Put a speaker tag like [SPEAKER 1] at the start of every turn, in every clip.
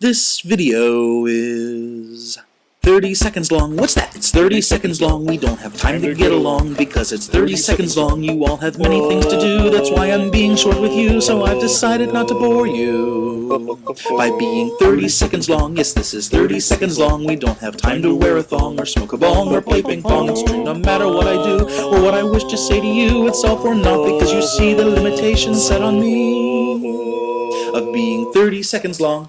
[SPEAKER 1] This video is 30 seconds long. What's that? It's 30 seconds long. We don't have time to get along because it's 30 seconds long. You all have many things to do. That's why I'm being short with you. So I've decided not to bore you by being 30 seconds long. Yes, this is 30 seconds long. We don't have time to wear a thong or smoke a bong or play ping pong. It's true no matter what I do or what I wish to say to you. It's all for naught because you see the limitations set on me of being 30 seconds long.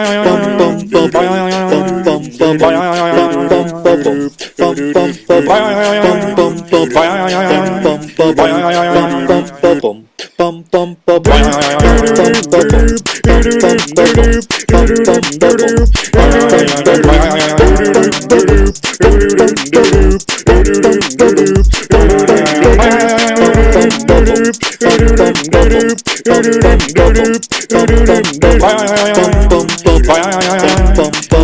[SPEAKER 2] Bye.